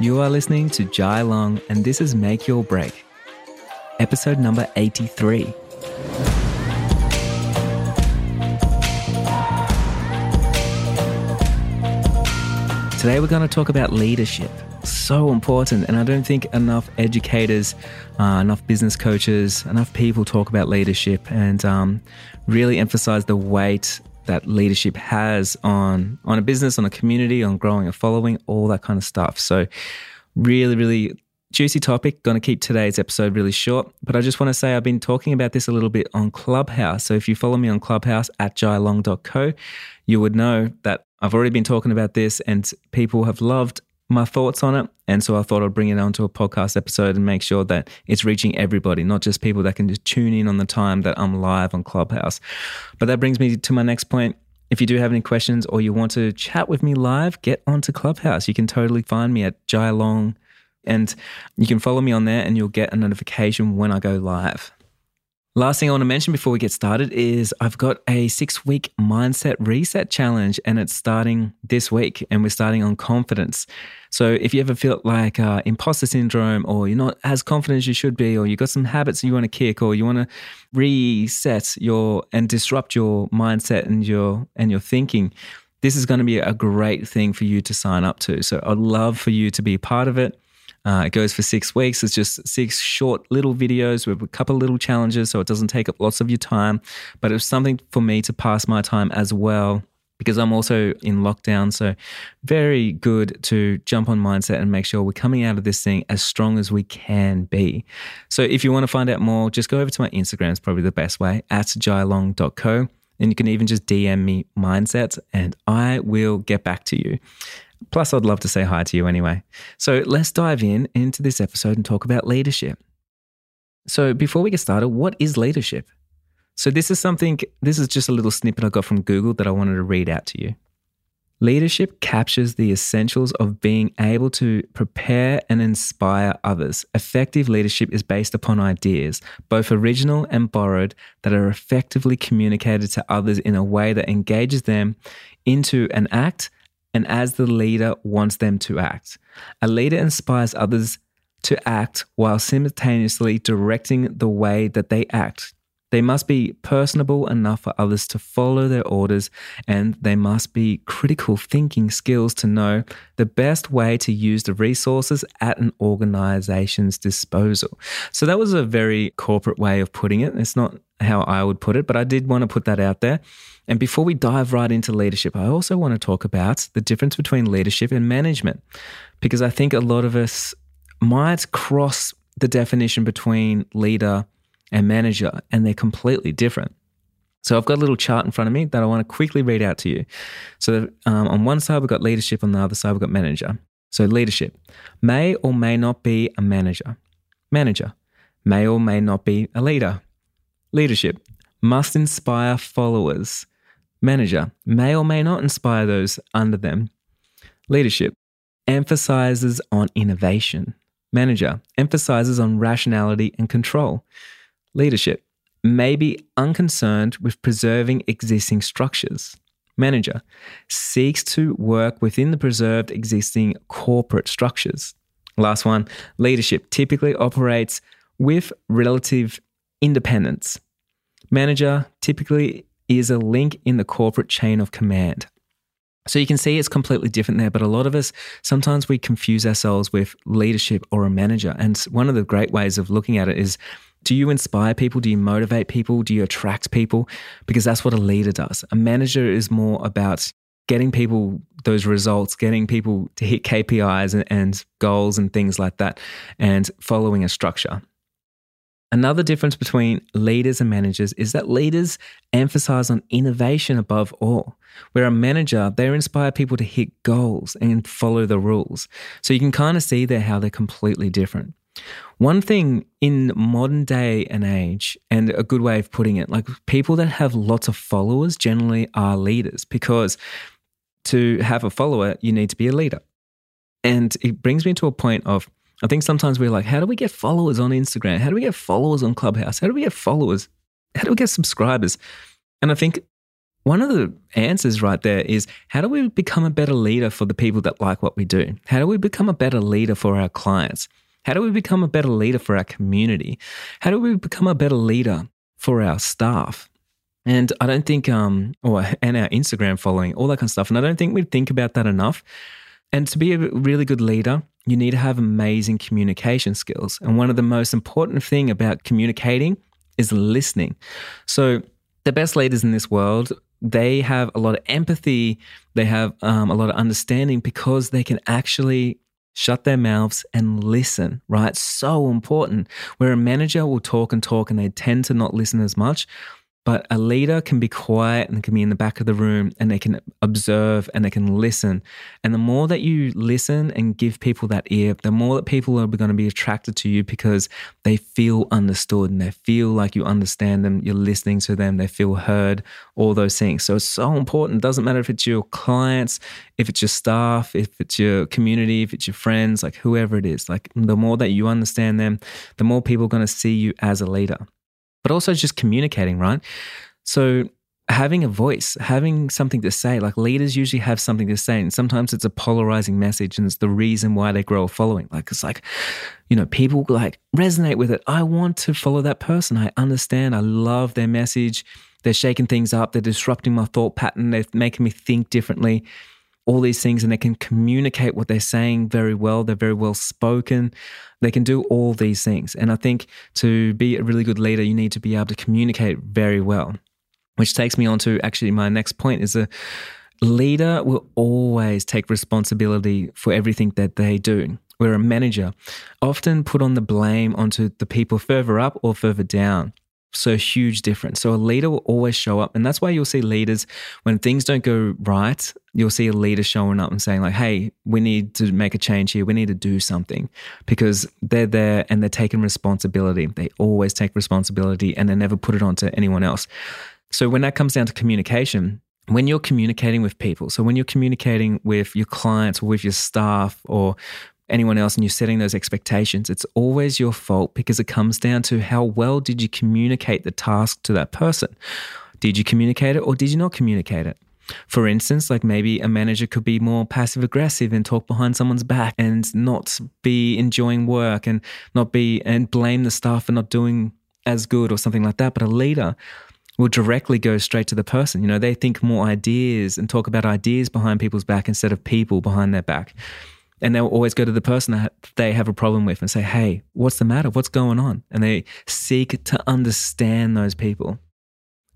You are listening to Jai Long, and this is Make Your Break, episode number 83. Today, we're going to talk about leadership. So important. And I don't think enough educators, uh, enough business coaches, enough people talk about leadership and um, really emphasize the weight that leadership has on, on a business, on a community, on growing a following, all that kind of stuff. So, really, really juicy topic. Going to keep today's episode really short, but I just want to say I've been talking about this a little bit on Clubhouse. So if you follow me on Clubhouse at jailong.co, you would know that I've already been talking about this and people have loved my thoughts on it. And so I thought I'd bring it onto a podcast episode and make sure that it's reaching everybody, not just people that can just tune in on the time that I'm live on Clubhouse. But that brings me to my next point. If you do have any questions or you want to chat with me live, get onto Clubhouse. You can totally find me at Jai Long and you can follow me on there and you'll get a notification when I go live. Last thing I want to mention before we get started is I've got a six week mindset reset challenge and it's starting this week and we're starting on confidence. So if you ever feel like uh, imposter syndrome or you're not as confident as you should be or you've got some habits you want to kick or you want to reset your and disrupt your mindset and your and your thinking, this is going to be a great thing for you to sign up to. So I'd love for you to be part of it. Uh, it goes for six weeks. It's just six short little videos with a couple little challenges, so it doesn't take up lots of your time. But it's something for me to pass my time as well because I'm also in lockdown. So, very good to jump on mindset and make sure we're coming out of this thing as strong as we can be. So, if you want to find out more, just go over to my Instagram, it's probably the best way at jailong.co. And you can even just DM me mindset and I will get back to you. Plus, I'd love to say hi to you anyway. So let's dive in into this episode and talk about leadership. So before we get started, what is leadership? So this is something, this is just a little snippet I got from Google that I wanted to read out to you. Leadership captures the essentials of being able to prepare and inspire others. Effective leadership is based upon ideas, both original and borrowed, that are effectively communicated to others in a way that engages them into an act and as the leader wants them to act. A leader inspires others to act while simultaneously directing the way that they act. They must be personable enough for others to follow their orders, and they must be critical thinking skills to know the best way to use the resources at an organization's disposal. So, that was a very corporate way of putting it. It's not how I would put it, but I did want to put that out there. And before we dive right into leadership, I also want to talk about the difference between leadership and management, because I think a lot of us might cross the definition between leader and manager, and they're completely different. So I've got a little chart in front of me that I want to quickly read out to you. So um, on one side, we've got leadership, on the other side, we've got manager. So leadership may or may not be a manager. Manager may or may not be a leader. Leadership must inspire followers. Manager may or may not inspire those under them. Leadership emphasizes on innovation. Manager emphasizes on rationality and control. Leadership may be unconcerned with preserving existing structures. Manager seeks to work within the preserved existing corporate structures. Last one leadership typically operates with relative independence. Manager typically is a link in the corporate chain of command. So you can see it's completely different there, but a lot of us sometimes we confuse ourselves with leadership or a manager. And one of the great ways of looking at it is do you inspire people? Do you motivate people? Do you attract people? Because that's what a leader does. A manager is more about getting people those results, getting people to hit KPIs and, and goals and things like that, and following a structure. Another difference between leaders and managers is that leaders emphasize on innovation above all, where a manager, they inspire people to hit goals and follow the rules. So you can kind of see there how they're completely different. One thing in modern day and age, and a good way of putting it, like people that have lots of followers generally are leaders because to have a follower, you need to be a leader. And it brings me to a point of I think sometimes we're like, how do we get followers on Instagram? How do we get followers on Clubhouse? How do we get followers? How do we get subscribers? And I think one of the answers right there is how do we become a better leader for the people that like what we do? How do we become a better leader for our clients? How do we become a better leader for our community? How do we become a better leader for our staff? And I don't think, um, or and our Instagram following, all that kind of stuff. And I don't think we think about that enough. And to be a really good leader, you need to have amazing communication skills. And one of the most important thing about communicating is listening. So the best leaders in this world they have a lot of empathy, they have um, a lot of understanding because they can actually shut their mouths and listen, right? So important. Where a manager will talk and talk and they tend to not listen as much. But a leader can be quiet and can be in the back of the room and they can observe and they can listen. And the more that you listen and give people that ear, the more that people are going to be attracted to you because they feel understood and they feel like you understand them, you're listening to them, they feel heard, all those things. So it's so important. It doesn't matter if it's your clients, if it's your staff, if it's your community, if it's your friends, like whoever it is. Like the more that you understand them, the more people are going to see you as a leader but also just communicating, right? So having a voice, having something to say, like leaders usually have something to say. And sometimes it's a polarizing message and it's the reason why they grow a following. Like it's like, you know, people like resonate with it. I want to follow that person. I understand. I love their message. They're shaking things up. They're disrupting my thought pattern. They're making me think differently all these things and they can communicate what they're saying very well. They're very well spoken. They can do all these things. And I think to be a really good leader, you need to be able to communicate very well. Which takes me on to actually my next point is a leader will always take responsibility for everything that they do. Where a manager often put on the blame onto the people further up or further down. So huge difference. So a leader will always show up. And that's why you'll see leaders when things don't go right, you'll see a leader showing up and saying, like, hey, we need to make a change here. We need to do something because they're there and they're taking responsibility. They always take responsibility and they never put it onto anyone else. So when that comes down to communication, when you're communicating with people, so when you're communicating with your clients or with your staff or anyone else and you're setting those expectations, it's always your fault because it comes down to how well did you communicate the task to that person? Did you communicate it or did you not communicate it? For instance, like maybe a manager could be more passive aggressive and talk behind someone's back and not be enjoying work and not be and blame the staff for not doing as good or something like that. But a leader will directly go straight to the person. You know, they think more ideas and talk about ideas behind people's back instead of people behind their back. And they'll always go to the person that they have a problem with and say, Hey, what's the matter? What's going on? And they seek to understand those people.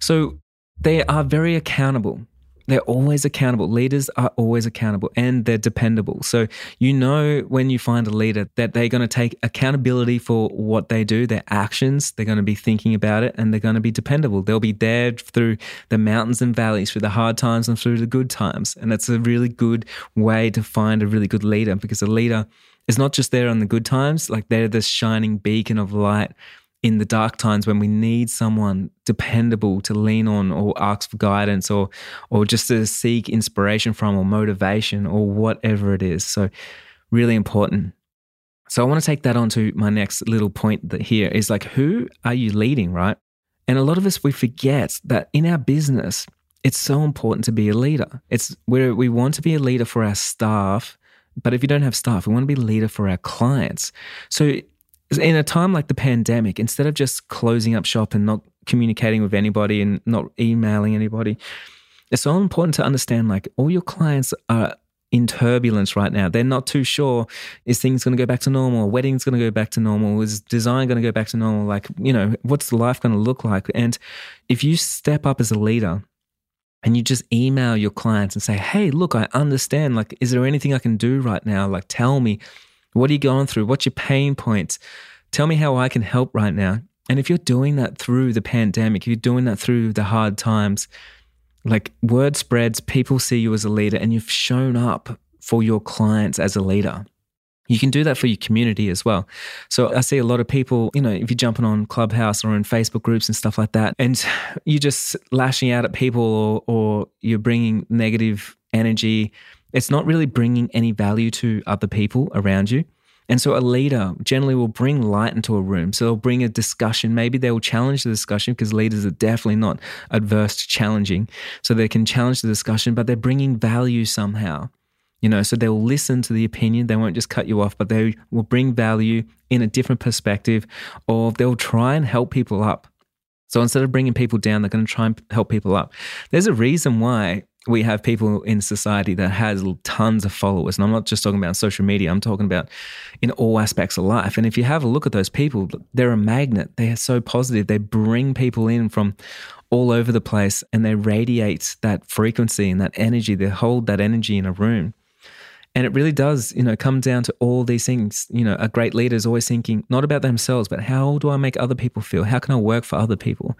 So they are very accountable. They're always accountable. Leaders are always accountable and they're dependable. So you know when you find a leader that they're going to take accountability for what they do, their actions, they're going to be thinking about it and they're going to be dependable. They'll be there through the mountains and valleys, through the hard times and through the good times. And that's a really good way to find a really good leader because a leader is not just there on the good times, like they're this shining beacon of light in the dark times when we need someone dependable to lean on or ask for guidance or or just to seek inspiration from or motivation or whatever it is. So really important. So I want to take that on to my next little point that here is like who are you leading, right? And a lot of us we forget that in our business it's so important to be a leader. It's where we want to be a leader for our staff, but if you don't have staff, we want to be a leader for our clients. So in a time like the pandemic, instead of just closing up shop and not communicating with anybody and not emailing anybody, it's so important to understand like all your clients are in turbulence right now. They're not too sure is things going to go back to normal? Weddings going to go back to normal? Is design going to go back to normal? Like, you know, what's life going to look like? And if you step up as a leader and you just email your clients and say, hey, look, I understand. Like, is there anything I can do right now? Like, tell me what are you going through? What's your pain points? Tell me how I can help right now. And if you're doing that through the pandemic, if you're doing that through the hard times, like word spreads, people see you as a leader and you've shown up for your clients as a leader. You can do that for your community as well. So I see a lot of people, you know, if you're jumping on Clubhouse or in Facebook groups and stuff like that, and you're just lashing out at people or, or you're bringing negative energy it's not really bringing any value to other people around you. And so a leader generally will bring light into a room. So they'll bring a discussion. Maybe they will challenge the discussion because leaders are definitely not adverse to challenging. So they can challenge the discussion, but they're bringing value somehow. You know, so they'll listen to the opinion. They won't just cut you off, but they will bring value in a different perspective, or they'll try and help people up. So instead of bringing people down, they're going to try and help people up. There's a reason why we have people in society that has tons of followers. And i'm not just talking about social media i'm talking about in all aspects of life. And if you have a look at those people they're a magnet. They're so positive. They bring people in from all over the place and they radiate that frequency and that energy. They hold that energy in a room. And it really does you know come down to all these things. You know a great leader is always thinking not about themselves but how do i make other people feel? How can i work for other people?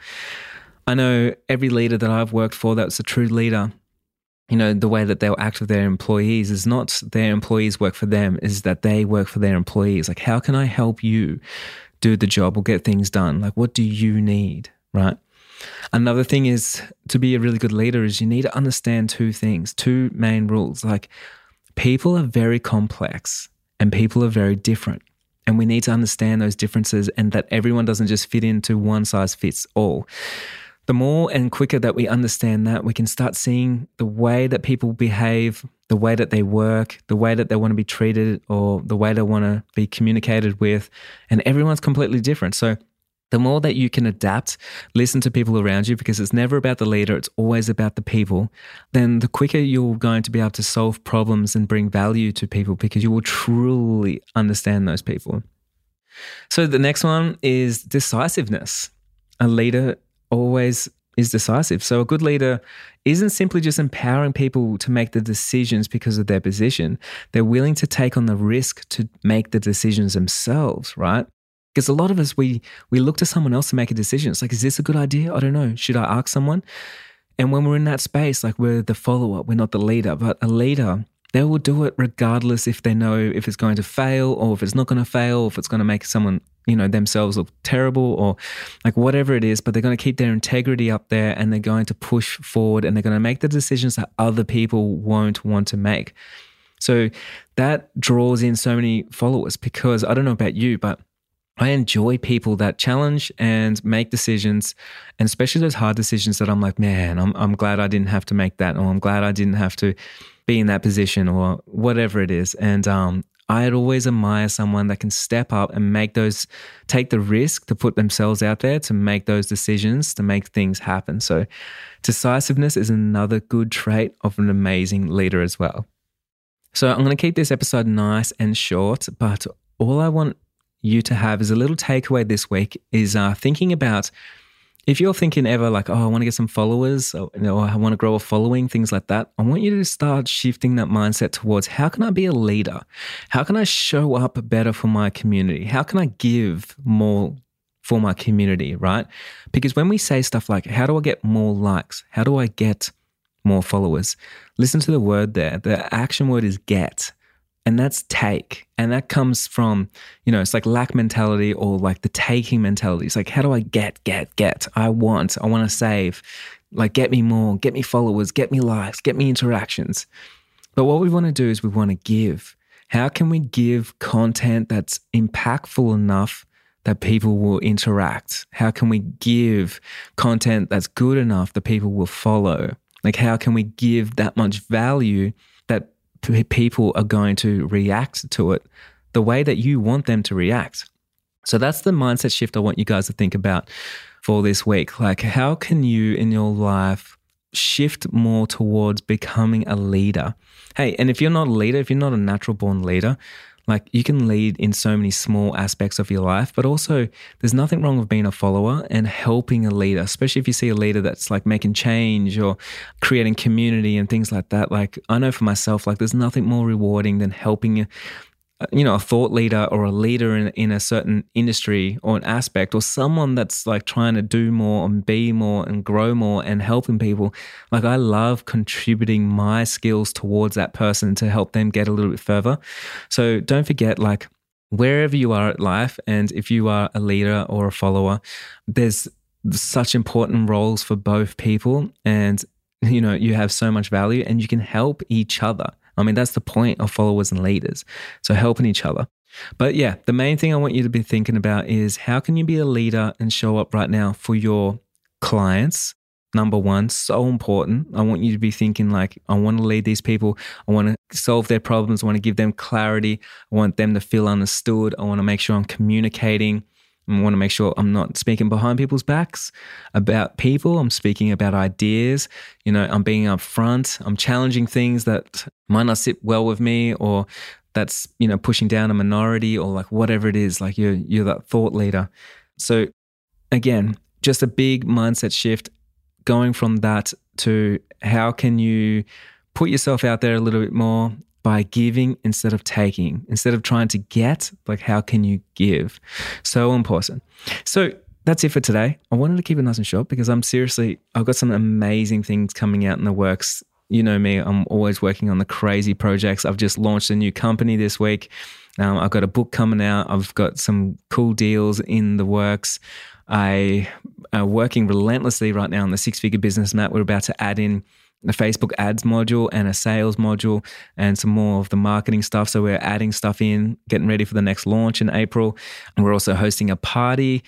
I know every leader that i've worked for that's a true leader you know, the way that they'll act with their employees is not their employees work for them, is that they work for their employees. Like, how can I help you do the job or get things done? Like, what do you need? Right. Another thing is to be a really good leader is you need to understand two things, two main rules. Like, people are very complex and people are very different. And we need to understand those differences and that everyone doesn't just fit into one size fits all the more and quicker that we understand that, we can start seeing the way that people behave, the way that they work, the way that they want to be treated, or the way they want to be communicated with. And everyone's completely different. So, the more that you can adapt, listen to people around you, because it's never about the leader, it's always about the people, then the quicker you're going to be able to solve problems and bring value to people because you will truly understand those people. So, the next one is decisiveness. A leader always is decisive. So a good leader isn't simply just empowering people to make the decisions because of their position. They're willing to take on the risk to make the decisions themselves, right? Because a lot of us we we look to someone else to make a decision. It's like, is this a good idea? I don't know. Should I ask someone? And when we're in that space, like we're the follower, we're not the leader. But a leader they will do it regardless if they know if it's going to fail or if it's not going to fail, or if it's going to make someone, you know, themselves look terrible or like whatever it is, but they're going to keep their integrity up there and they're going to push forward and they're going to make the decisions that other people won't want to make. So that draws in so many followers because I don't know about you, but I enjoy people that challenge and make decisions, and especially those hard decisions that I'm like, man, I'm, I'm glad I didn't have to make that, or I'm glad I didn't have to be in that position or whatever it is. And um, I'd always admire someone that can step up and make those, take the risk to put themselves out there to make those decisions, to make things happen. So, decisiveness is another good trait of an amazing leader as well. So, I'm going to keep this episode nice and short, but all I want you to have as a little takeaway this week is uh, thinking about if you're thinking ever like, oh, I want to get some followers, or, you know, I want to grow a following, things like that, I want you to start shifting that mindset towards how can I be a leader? How can I show up better for my community? How can I give more for my community, right? Because when we say stuff like, how do I get more likes? How do I get more followers? Listen to the word there. The action word is get and that's take. And that comes from you know it's like lack mentality or like the taking mentality. It's like how do i get get get? I want i want to save. Like get me more get me followers get me likes get me interactions. But what we want to do is we want to give. How can we give content that's impactful enough that people will interact? How can we give content that's good enough that people will follow? Like how can we give that much value that people are going to react to it the way that you want them to react. So that's the mindset shift I want you guys to think about for this week. Like, how can you in your life shift more towards becoming a leader? Hey, and if you're not a leader, if you're not a natural born leader, like you can lead in so many small aspects of your life, but also there's nothing wrong with being a follower and helping a leader, especially if you see a leader that's like making change or creating community and things like that. Like I know for myself, like there's nothing more rewarding than helping you know, a thought leader or a leader in, in a certain industry or an aspect, or someone that's like trying to do more and be more and grow more and helping people. Like, I love contributing my skills towards that person to help them get a little bit further. So, don't forget, like, wherever you are at life, and if you are a leader or a follower, there's such important roles for both people. And, you know, you have so much value and you can help each other. I mean, that's the point of followers and leaders. So helping each other. But yeah, the main thing I want you to be thinking about is how can you be a leader and show up right now for your clients? Number one, so important. I want you to be thinking like, I want to lead these people. I want to solve their problems. I want to give them clarity. I want them to feel understood. I want to make sure I'm communicating. I want to make sure I'm not speaking behind people's backs about people. I'm speaking about ideas. You know, I'm being upfront. I'm challenging things that might not sit well with me or that's, you know, pushing down a minority or like whatever it is. Like you're, you're that thought leader. So again, just a big mindset shift going from that to how can you put yourself out there a little bit more by giving instead of taking, instead of trying to get, like how can you give? So important. So that's it for today. I wanted to keep it nice and short because I'm seriously, I've got some amazing things coming out in the works. You know me, I'm always working on the crazy projects. I've just launched a new company this week. Um, I've got a book coming out. I've got some cool deals in the works. I am working relentlessly right now on the six figure business map. We're about to add in a Facebook ads module and a sales module and some more of the marketing stuff. So we're adding stuff in, getting ready for the next launch in April. And we're also hosting a party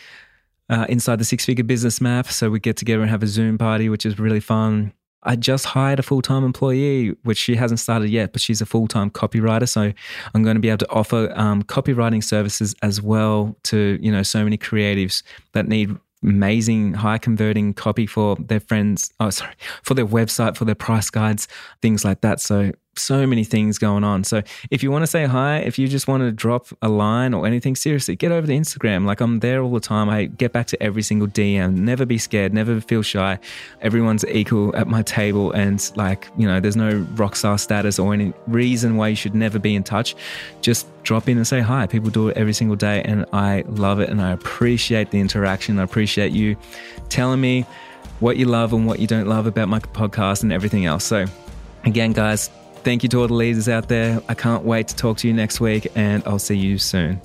uh, inside the six figure business map. So we get together and have a Zoom party, which is really fun. I just hired a full time employee, which she hasn't started yet, but she's a full time copywriter. So I'm going to be able to offer um, copywriting services as well to you know so many creatives that need amazing high converting copy for their friends oh sorry for their website for their price guides things like that. So so many things going on so if you want to say hi if you just want to drop a line or anything seriously get over to instagram like i'm there all the time i get back to every single dm never be scared never feel shy everyone's equal at my table and like you know there's no rock star status or any reason why you should never be in touch just drop in and say hi. People do it every single day, and I love it. And I appreciate the interaction. I appreciate you telling me what you love and what you don't love about my podcast and everything else. So, again, guys, thank you to all the leaders out there. I can't wait to talk to you next week, and I'll see you soon.